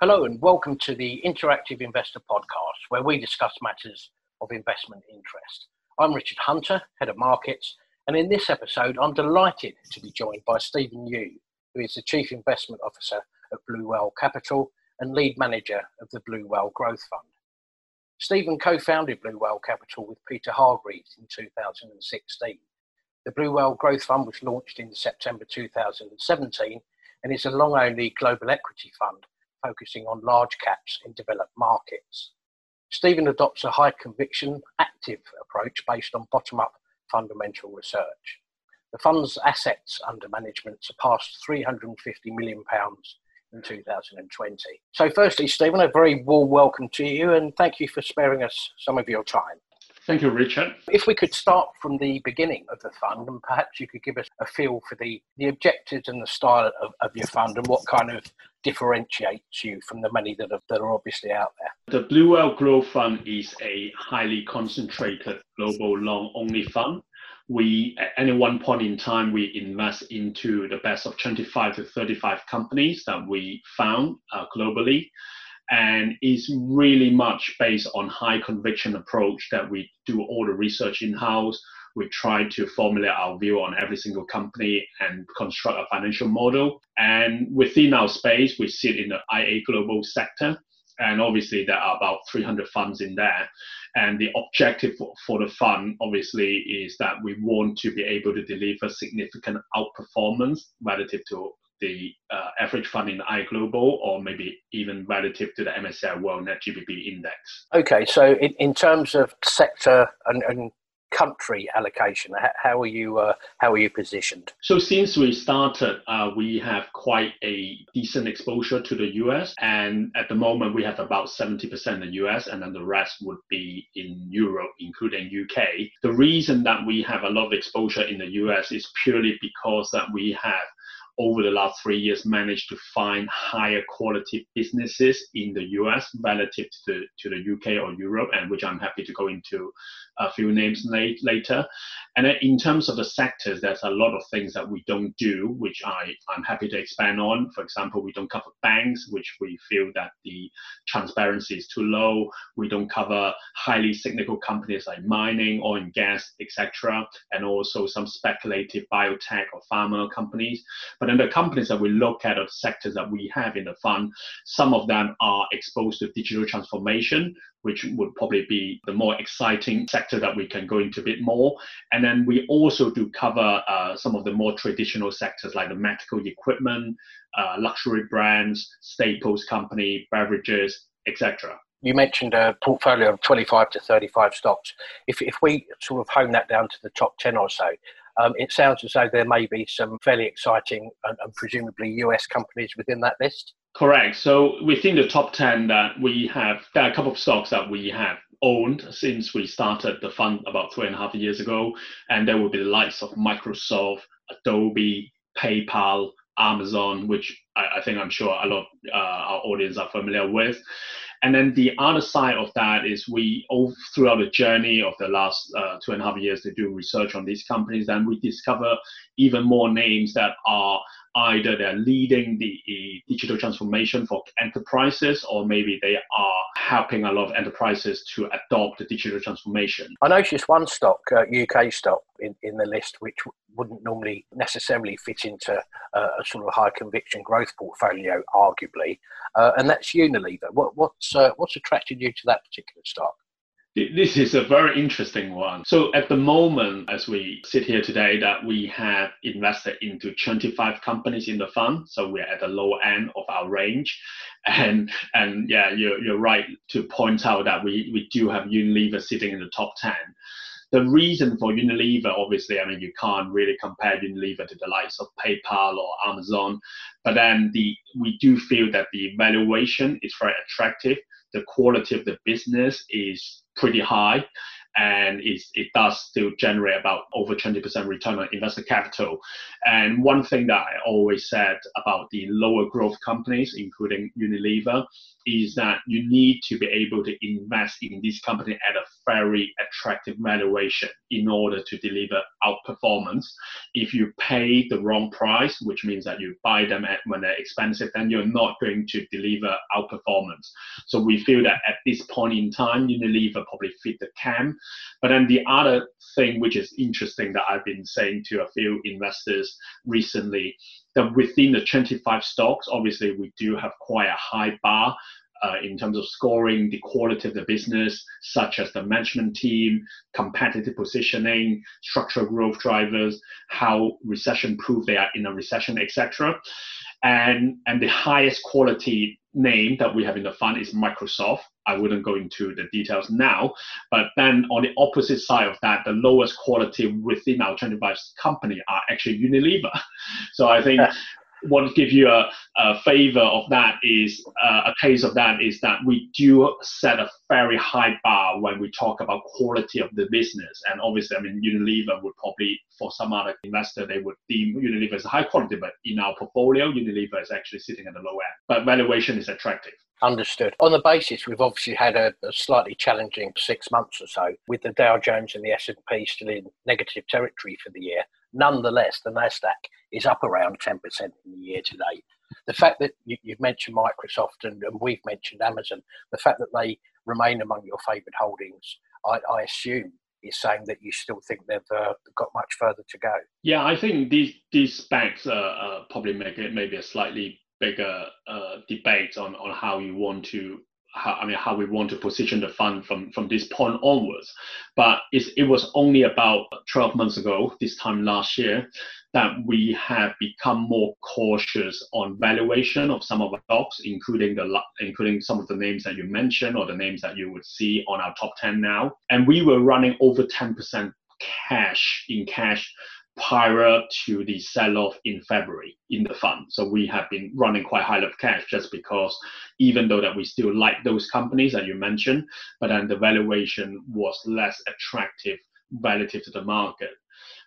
Hello, and welcome to the Interactive Investor Podcast, where we discuss matters of investment interest. I'm Richard Hunter, Head of Markets, and in this episode, I'm delighted to be joined by Stephen Yiu, who is the Chief Investment Officer at Blue Whale Capital and Lead Manager of the Blue Whale Growth Fund. Stephen co founded Blue Whale Capital with Peter Hargreaves in 2016. The Blue Whale Growth Fund was launched in September 2017 and is a long only global equity fund focusing on large caps in developed markets. Stephen adopts a high conviction, active approach based on bottom up fundamental research. The fund's assets under management surpassed £350 million in 2020. So, firstly, Stephen, a very warm welcome to you and thank you for sparing us some of your time. Thank you, Richard. If we could start from the beginning of the fund, and perhaps you could give us a feel for the, the objectives and the style of, of your fund and what kind of differentiates you from the many that are, that are obviously out there. The Blue Whale Growth Fund is a highly concentrated global long only fund. We, at any one point in time, we invest into the best of 25 to 35 companies that we found uh, globally and is really much based on high conviction approach that we do all the research in house we try to formulate our view on every single company and construct a financial model. And within our space we sit in the ia global sector and obviously there are about 300 funds in there. And the objective for, for the fund obviously is that we want to be able to deliver significant outperformance relative to the uh, average fund in iGlobal or maybe even relative to the MSCI World Net GBP Index? Okay, so in, in terms of sector and, and country allocation, how are you uh, how are you positioned? So since we started, uh, we have quite a decent exposure to the US, and at the moment we have about seventy percent in the US, and then the rest would be in Europe, including UK. The reason that we have a lot of exposure in the US is purely because that we have over the last three years managed to find higher quality businesses in the US relative to the, to the UK or Europe, and which I'm happy to go into a few names late, later. And in terms of the sectors, there's a lot of things that we don't do, which I, I'm happy to expand on. For example, we don't cover banks, which we feel that the transparency is too low. We don't cover highly cyclical companies like mining, oil and gas, etc., and also some speculative biotech or pharma companies. But then the companies that we look at, or the sectors that we have in the fund, some of them are exposed to digital transformation, which would probably be the more exciting sector that we can go into a bit more. And then we also do cover uh, some of the more traditional sectors like the medical equipment, uh, luxury brands, staples company, beverages, etc. You mentioned a portfolio of 25 to 35 stocks. If, if we sort of hone that down to the top 10 or so, um, it sounds as though there may be some fairly exciting and, and presumably US companies within that list. Correct. So within the top 10 that we have, there are a couple of stocks that we have owned since we started the fund about three and a half years ago. And there will be the likes of Microsoft, Adobe, PayPal, Amazon, which I, I think I'm sure a lot of uh, our audience are familiar with. And then the other side of that is we, all throughout the journey of the last uh, two and a half years to do research on these companies, then we discover even more names that are either they're leading the digital transformation for enterprises or maybe they are helping a lot of enterprises to adopt the digital transformation. I noticed one stock, uh, UK stock, in, in the list which wouldn't normally necessarily fit into uh, a sort of high conviction growth portfolio, arguably, uh, and that's Unilever. What, what's, uh, what's attracted you to that particular stock? This is a very interesting one. So at the moment, as we sit here today, that we have invested into 25 companies in the fund. So we're at the low end of our range. And and yeah, you're, you're right to point out that we, we do have Unilever sitting in the top 10. The reason for Unilever, obviously, I mean, you can't really compare Unilever to the likes of PayPal or Amazon, but then the we do feel that the valuation is very attractive. The quality of the business is pretty high. And it does still generate about over 20% return on invested capital. And one thing that I always said about the lower growth companies, including Unilever, is that you need to be able to invest in this company at a very attractive valuation in order to deliver outperformance. If you pay the wrong price, which means that you buy them at when they're expensive, then you're not going to deliver outperformance. So we feel that at this point in time, Unilever probably fit the camp. But then the other thing which is interesting that I've been saying to a few investors recently that within the 25 stocks, obviously we do have quite a high bar uh, in terms of scoring the quality of the business, such as the management team, competitive positioning, structural growth drivers, how recession proof they are in a recession, etc. And, and the highest quality name that we have in the fund is Microsoft. I wouldn't go into the details now, but then on the opposite side of that, the lowest quality within our 25 company are actually Unilever. So I think what give you a, a favor of that is uh, a case of that is that we do set a very high bar when we talk about quality of the business. And obviously, I mean, Unilever would probably, for some other investor, they would deem Unilever as high quality, but in our portfolio, Unilever is actually sitting at the low end. But valuation is attractive. Understood. On the basis, we've obviously had a, a, slightly challenging six months or so, with the Dow Jones and the S&P still in negative territory for the year. Nonetheless, the Nasdaq is up around 10% in the year to date. The fact that you, have mentioned Microsoft and, and, we've mentioned Amazon, the fact that they remain among your favoured holdings, I, I, assume is saying that you still think they've uh, got much further to go. Yeah, I think these these banks uh, probably make it maybe a slightly bigger uh, debate on, on how you want to how, I mean, how we want to position the fund from, from this point onwards. But it was only about 12 months ago, this time last year, that we have become more cautious on valuation of some of our stocks, including the including some of the names that you mentioned or the names that you would see on our top 10 now. And we were running over 10% cash in cash prior to the sell-off in February in the fund. So we have been running quite high of cash just because even though that we still like those companies that you mentioned, but then the valuation was less attractive relative to the market.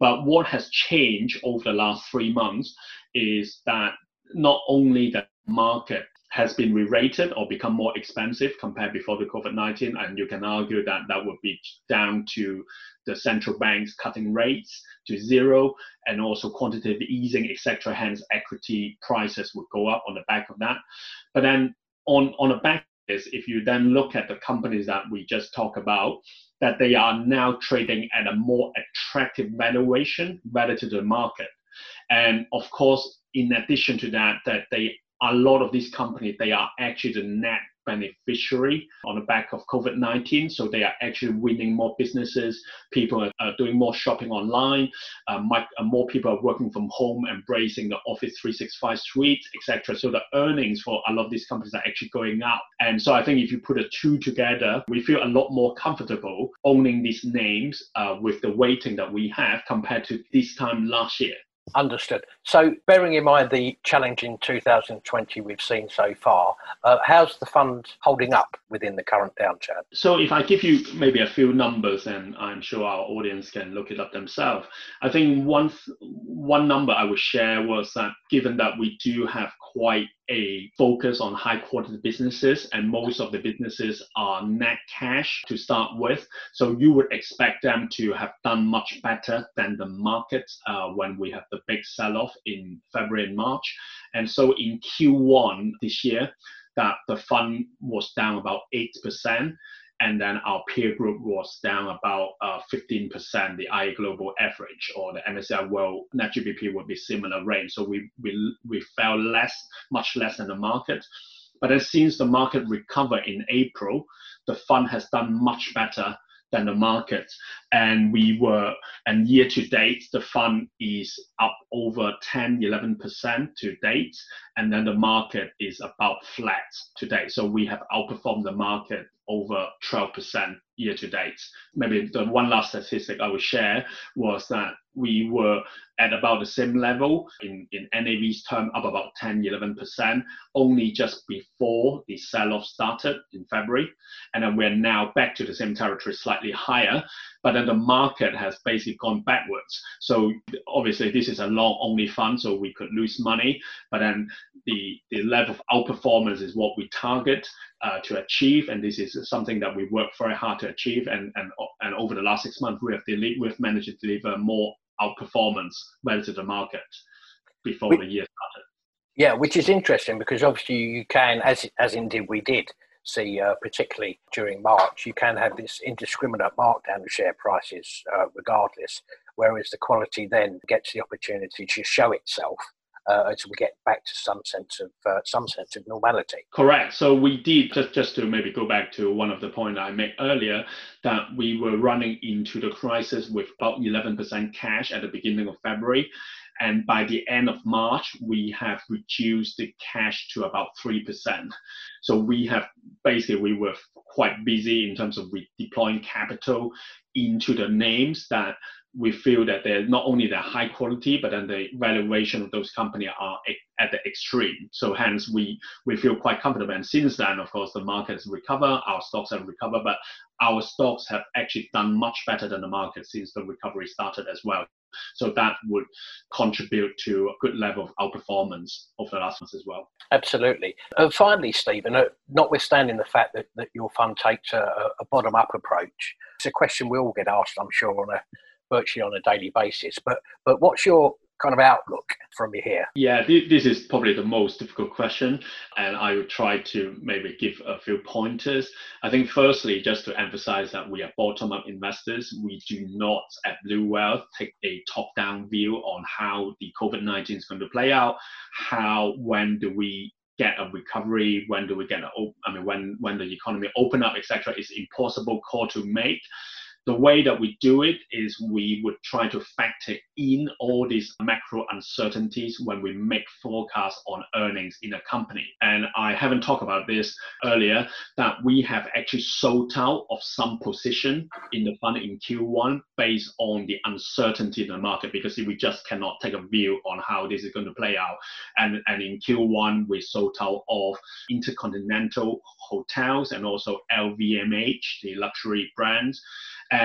But what has changed over the last three months is that not only the market has been re-rated or become more expensive compared before the COVID-19, and you can argue that that would be down to the central banks cutting rates to zero and also quantitative easing, etc. Hence, equity prices would go up on the back of that. But then on on the back is if you then look at the companies that we just talked about, that they are now trading at a more attractive valuation relative to the market. And of course, in addition to that, that they a lot of these companies they are actually the net beneficiary on the back of COVID 19. So they are actually winning more businesses. People are, are doing more shopping online. Uh, uh, more people are working from home, embracing the Office 365 suite, etc. So the earnings for a lot of these companies are actually going up. And so I think if you put the two together, we feel a lot more comfortable owning these names uh, with the weighting that we have compared to this time last year. Understood. So, bearing in mind the challenging 2020 we've seen so far, uh, how's the fund holding up within the current downturn? So, if I give you maybe a few numbers, and I'm sure our audience can look it up themselves, I think one one number I would share was that given that we do have quite a focus on high quality businesses, and most of the businesses are net cash to start with. So you would expect them to have done much better than the market uh, when we have the big sell off in February and March. And so in Q1 this year, that the fund was down about 8% and then our peer group was down about uh, 15%, the IA Global average, or the MSCI World Net GBP would be similar range. So we, we, we fell less, much less than the market. But as since the market recovered in April, the fund has done much better than the market. And we were, and year to date, the fund is up over 10, 11% to date. And then the market is about flat to date. So we have outperformed the market over 12% year to date. Maybe the one last statistic I would share was that we were at about the same level in, in NAV's term, up about 10, 11%, only just before the sell off started in February. And then we're now back to the same territory, slightly higher. But then the market has basically gone backwards. So obviously, this is a long only fund, so we could lose money. But then the, the level of outperformance is what we target uh, to achieve. And this is something that we work very hard to achieve. And, and, and over the last six months, we have, deli- we've managed to deliver more outperformance relative to the market before we, the year started. Yeah, which is interesting because obviously you can, as as indeed we did see, uh, particularly during March, you can have this indiscriminate markdown of share prices uh, regardless, whereas the quality then gets the opportunity to show itself uh, as we get back to some sense of uh, some sense of normality. Correct. So we did just just to maybe go back to one of the points I made earlier that we were running into the crisis with about 11% cash at the beginning of February. And by the end of March, we have reduced the cash to about 3%. So we have basically, we were quite busy in terms of deploying capital into the names that we feel that they're not only they're high quality, but then the valuation of those companies are at the extreme. So hence we we feel quite comfortable. And since then, of course, the market has recovered, our stocks have recovered, but our stocks have actually done much better than the market since the recovery started as well. So that would contribute to a good level of outperformance over the last months as well. Absolutely. And finally, Stephen, uh, notwithstanding the fact that, that your fund takes a, a bottom up approach, it's a question we all get asked, I'm sure, on a virtually on a daily basis. But but what's your kind of outlook from here? Yeah, this is probably the most difficult question, and I will try to maybe give a few pointers. I think, firstly, just to emphasize that we are bottom up investors. We do not, at Blue Whale, take a top down view on how the COVID 19 is going to play out, how, when do we get a recovery when do we get a, i mean when when the economy open up etc is impossible call to make the way that we do it is we would try to factor in all these macro uncertainties when we make forecasts on earnings in a company. And I haven't talked about this earlier that we have actually sold out of some position in the fund in Q1 based on the uncertainty in the market because we just cannot take a view on how this is going to play out. And, and in Q1, we sold out of Intercontinental Hotels and also LVMH, the luxury brands and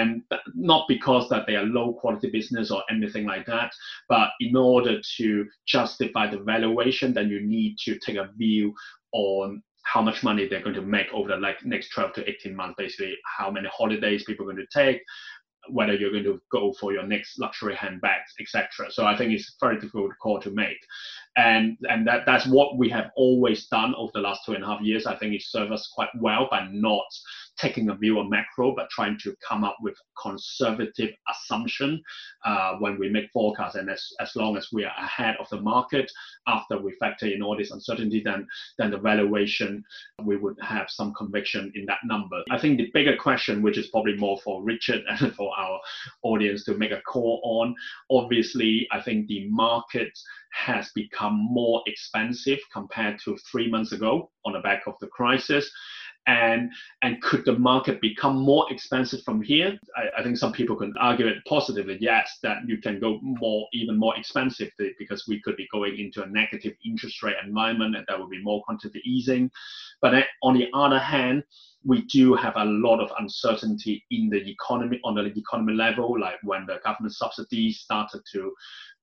not because that they are low quality business or anything like that, but in order to justify the valuation, then you need to take a view on how much money they're going to make over the like next 12 to 18 months, basically how many holidays people are going to take, whether you're going to go for your next luxury handbags, etc. So I think it's very difficult call to make, and and that that's what we have always done over the last two and a half years. I think it served us quite well by not taking a view on macro, but trying to come up with conservative assumption uh, when we make forecasts. And as, as long as we are ahead of the market after we factor in all this uncertainty, then then the valuation we would have some conviction in that number. I think the bigger question, which is probably more for Richard and for our audience to make a call on, obviously, I think the market has become more expensive compared to three months ago on the back of the crisis and and could the market become more expensive from here? I, I, think some people can argue it positively, yes, that you can go more even more expensive because we could be going into a negative interest rate environment and that would be more quantitative easing. But on the other hand, we do have a lot of uncertainty in the economy on the economy level, like when the government subsidies started to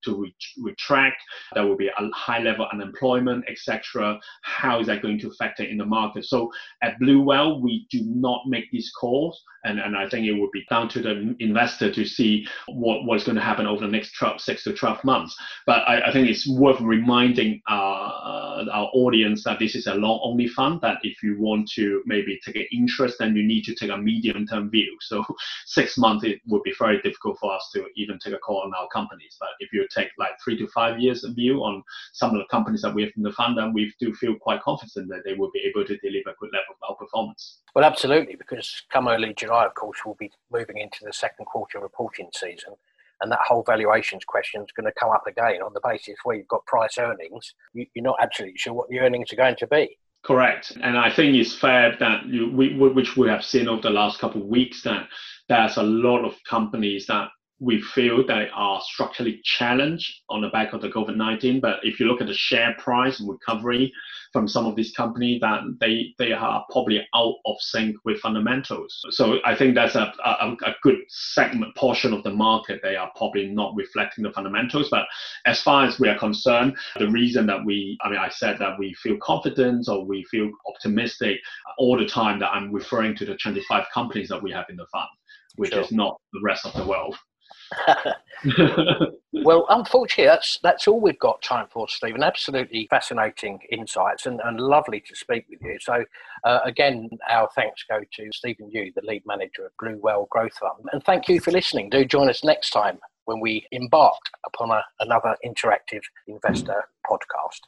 to retract. There will be a high level unemployment, etc. How is that going to factor in the market? So at Blue Whale, we do not make these calls, and, and I think it would be down to the investor to see what, what is going to happen over the next 12, six to 12 months. But I, I think it's worth reminding uh, our audience that this is a long only fund, that if you want to maybe take an interest, then you need to take a medium term view. So six months, it would be very difficult for us to even take a call on our companies. But if you take like three to five years of view on some of the companies that we have in the fund, and we do feel quite confident that they will be able to deliver a good level of outperformance. Well, absolutely, because come early July, of course, we'll be moving into the second quarter reporting season. And that whole valuations question is going to come up again on the basis where you've got price earnings. You're not absolutely sure what the earnings are going to be. Correct, and I think it's fair that you, we, which we have seen over the last couple of weeks, that there's a lot of companies that we feel they are structurally challenged on the back of the COVID 19. But if you look at the share price recovery from some of these companies, that they, they are probably out of sync with fundamentals. So I think that's a, a, a good segment portion of the market. They are probably not reflecting the fundamentals. But as far as we are concerned, the reason that we, I mean, I said that we feel confident or we feel optimistic all the time that I'm referring to the 25 companies that we have in the fund, which sure. is not the rest of the world. well, unfortunately, that's that's all we've got time for, Stephen. Absolutely fascinating insights and, and lovely to speak with you. So, uh, again, our thanks go to Stephen Yiu, the lead manager of Blue Whale Growth Fund. And thank you for listening. Do join us next time when we embark upon a, another interactive investor podcast.